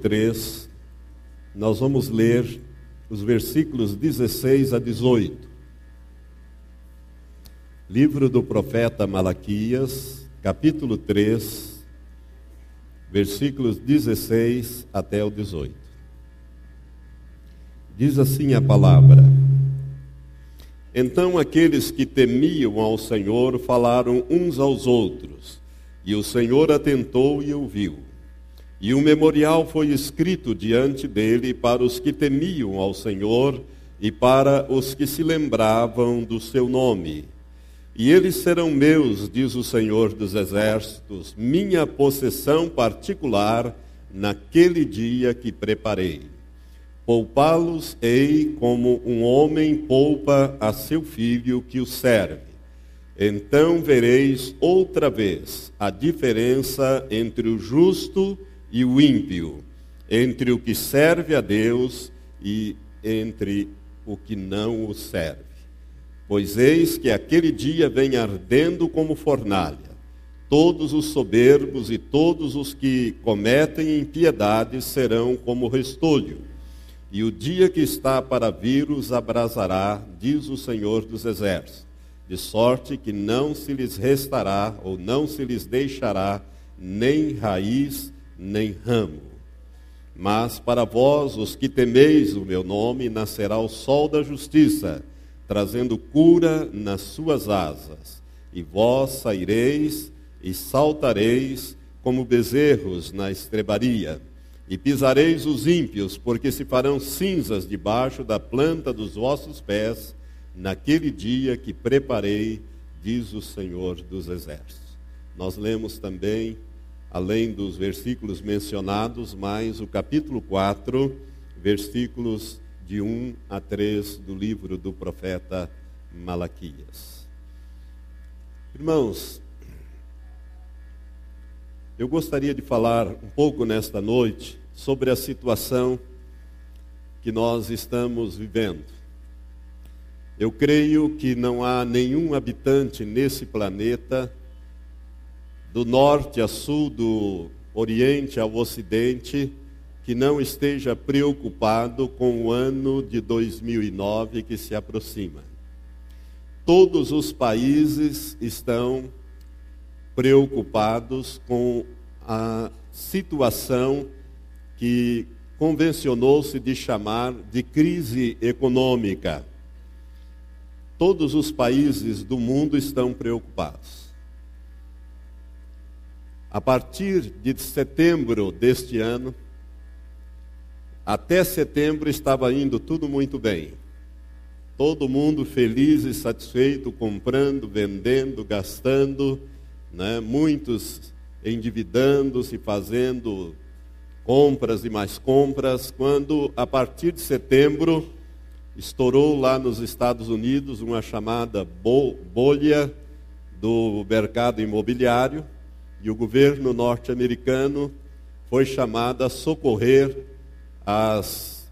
3, nós vamos ler os versículos 16 a 18. Livro do profeta Malaquias, capítulo 3, versículos 16 até o 18. Diz assim a palavra: Então aqueles que temiam ao Senhor falaram uns aos outros, e o Senhor atentou e ouviu. E um memorial foi escrito diante dele para os que temiam ao Senhor e para os que se lembravam do seu nome. E eles serão meus, diz o Senhor dos Exércitos, minha possessão particular naquele dia que preparei. Poupá-los ei como um homem poupa a seu filho que o serve. Então vereis outra vez a diferença entre o justo e e o ímpio, entre o que serve a Deus e entre o que não o serve. Pois eis que aquele dia vem ardendo como fornalha. Todos os soberbos e todos os que cometem impiedades serão como restolho. E o dia que está para vir os abrasará, diz o Senhor dos Exércitos, de sorte que não se lhes restará ou não se lhes deixará nem raiz nem ramo. Mas para vós, os que temeis o meu nome, nascerá o sol da justiça, trazendo cura nas suas asas. E vós saireis e saltareis como bezerros na estrebaria. E pisareis os ímpios, porque se farão cinzas debaixo da planta dos vossos pés, naquele dia que preparei, diz o Senhor dos Exércitos. Nós lemos também além dos versículos mencionados, mais o capítulo 4, versículos de 1 a 3 do livro do profeta Malaquias. Irmãos, eu gostaria de falar um pouco nesta noite sobre a situação que nós estamos vivendo. Eu creio que não há nenhum habitante nesse planeta do norte a sul, do oriente ao ocidente, que não esteja preocupado com o ano de 2009 que se aproxima. Todos os países estão preocupados com a situação que convencionou-se de chamar de crise econômica. Todos os países do mundo estão preocupados. A partir de setembro deste ano, até setembro estava indo tudo muito bem. Todo mundo feliz e satisfeito, comprando, vendendo, gastando, né? muitos endividando-se, fazendo compras e mais compras, quando a partir de setembro estourou lá nos Estados Unidos uma chamada bolha do mercado imobiliário e o governo norte-americano foi chamado a socorrer as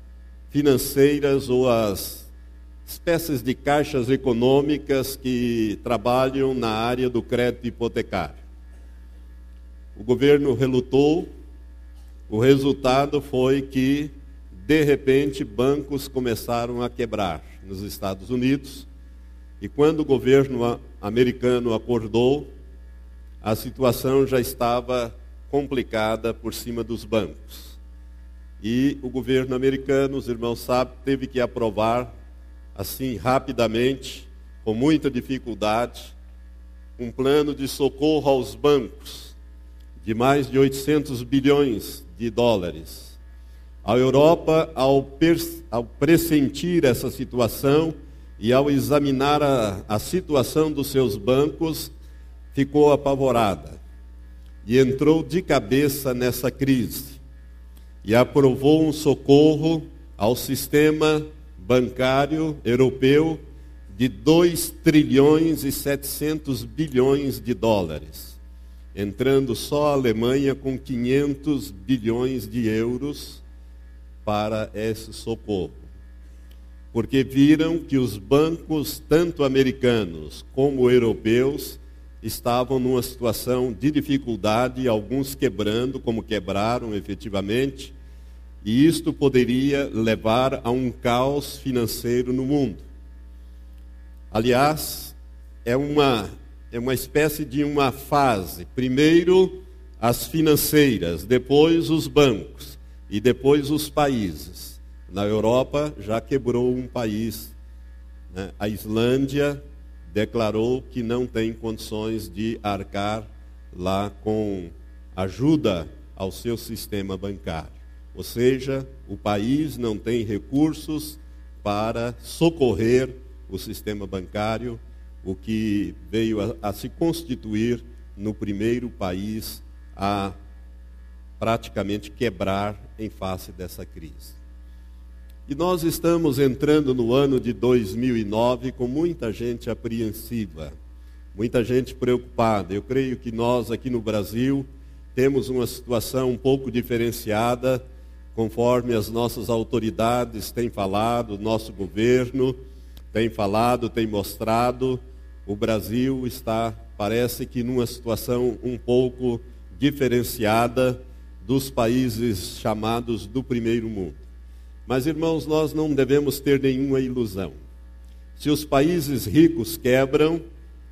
financeiras ou as espécies de caixas econômicas que trabalham na área do crédito hipotecário. O governo relutou, o resultado foi que, de repente, bancos começaram a quebrar nos Estados Unidos, e quando o governo americano acordou, a situação já estava complicada por cima dos bancos. E o governo americano, os irmãos sabem, teve que aprovar, assim, rapidamente, com muita dificuldade, um plano de socorro aos bancos de mais de 800 bilhões de dólares. A Europa, ao, ao pressentir essa situação e ao examinar a, a situação dos seus bancos, ficou apavorada e entrou de cabeça nessa crise e aprovou um socorro ao sistema bancário europeu de 2 trilhões e 700 bilhões de dólares, entrando só a Alemanha com 500 bilhões de euros para esse socorro. Porque viram que os bancos, tanto americanos como europeus, estavam numa situação de dificuldade, alguns quebrando, como quebraram efetivamente, e isto poderia levar a um caos financeiro no mundo. Aliás, é uma, é uma espécie de uma fase. Primeiro as financeiras, depois os bancos e depois os países. Na Europa já quebrou um país. Né? A Islândia declarou que não tem condições de arcar lá com ajuda ao seu sistema bancário. Ou seja, o país não tem recursos para socorrer o sistema bancário, o que veio a, a se constituir no primeiro país a praticamente quebrar em face dessa crise. E nós estamos entrando no ano de 2009 com muita gente apreensiva, muita gente preocupada. Eu creio que nós aqui no Brasil temos uma situação um pouco diferenciada, conforme as nossas autoridades têm falado, nosso governo tem falado, tem mostrado, o Brasil está, parece que, numa situação um pouco diferenciada dos países chamados do primeiro mundo. Mas, irmãos, nós não devemos ter nenhuma ilusão. Se os países ricos quebram,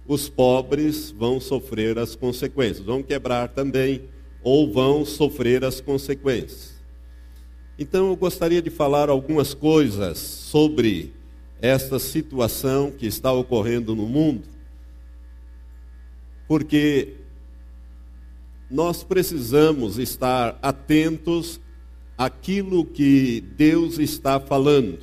os pobres vão sofrer as consequências, vão quebrar também, ou vão sofrer as consequências. Então, eu gostaria de falar algumas coisas sobre esta situação que está ocorrendo no mundo, porque nós precisamos estar atentos àquilo que Deus está falando.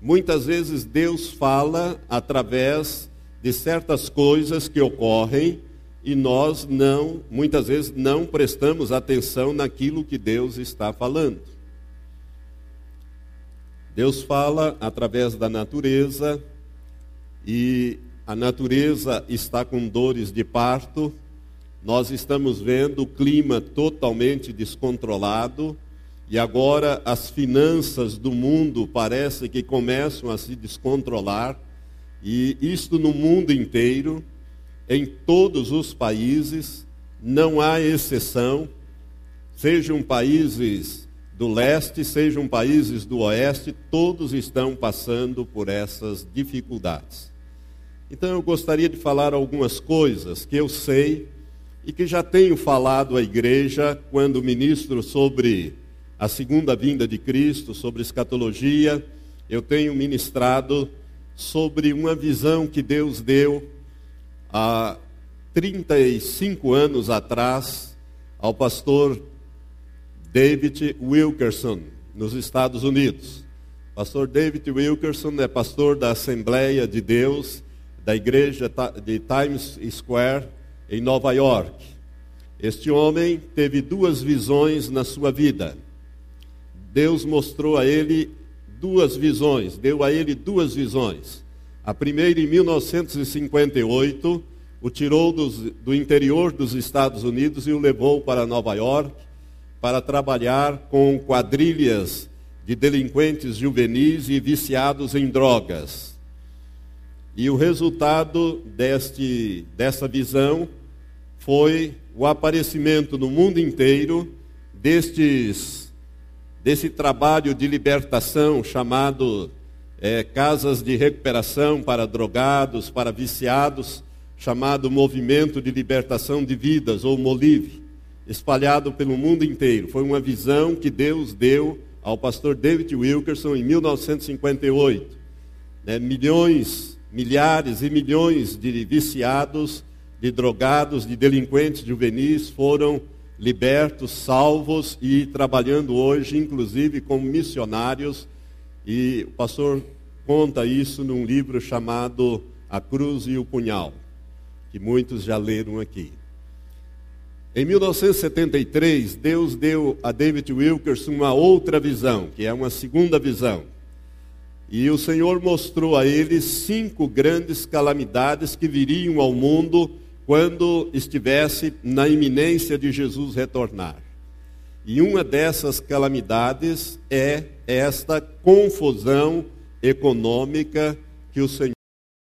Muitas vezes Deus fala através de certas coisas que ocorrem e nós não, muitas vezes não prestamos atenção naquilo que Deus está falando. Deus fala através da natureza e a natureza está com dores de parto, nós estamos vendo o clima totalmente descontrolado e agora as finanças do mundo parece que começam a se descontrolar e isto no mundo inteiro, em todos os países, não há exceção, sejam países do leste, sejam países do oeste, todos estão passando por essas dificuldades. Então eu gostaria de falar algumas coisas que eu sei e que já tenho falado à igreja quando ministro sobre a segunda vinda de Cristo, sobre escatologia, eu tenho ministrado sobre uma visão que Deus deu há 35 anos atrás ao pastor David Wilkerson, nos Estados Unidos. Pastor David Wilkerson é pastor da Assembleia de Deus, da igreja de Times Square, em Nova York. Este homem teve duas visões na sua vida. Deus mostrou a ele duas visões, deu a ele duas visões. A primeira, em 1958, o tirou dos, do interior dos Estados Unidos e o levou para Nova York para trabalhar com quadrilhas de delinquentes juvenis e viciados em drogas. E o resultado deste, dessa visão foi o aparecimento no mundo inteiro destes, desse trabalho de libertação chamado é, Casas de Recuperação para Drogados, para Viciados, chamado Movimento de Libertação de Vidas, ou MOLIVE, espalhado pelo mundo inteiro. Foi uma visão que Deus deu ao pastor David Wilkerson em 1958. Né, milhões milhares e milhões de viciados, de drogados, de delinquentes juvenis foram libertos, salvos e trabalhando hoje, inclusive, como missionários. E o pastor conta isso num livro chamado A Cruz e o Punhal, que muitos já leram aqui. Em 1973, Deus deu a David Wilkerson uma outra visão, que é uma segunda visão. E o Senhor mostrou a ele cinco grandes calamidades que viriam ao mundo quando estivesse na iminência de Jesus retornar. E uma dessas calamidades é esta confusão econômica que o Senhor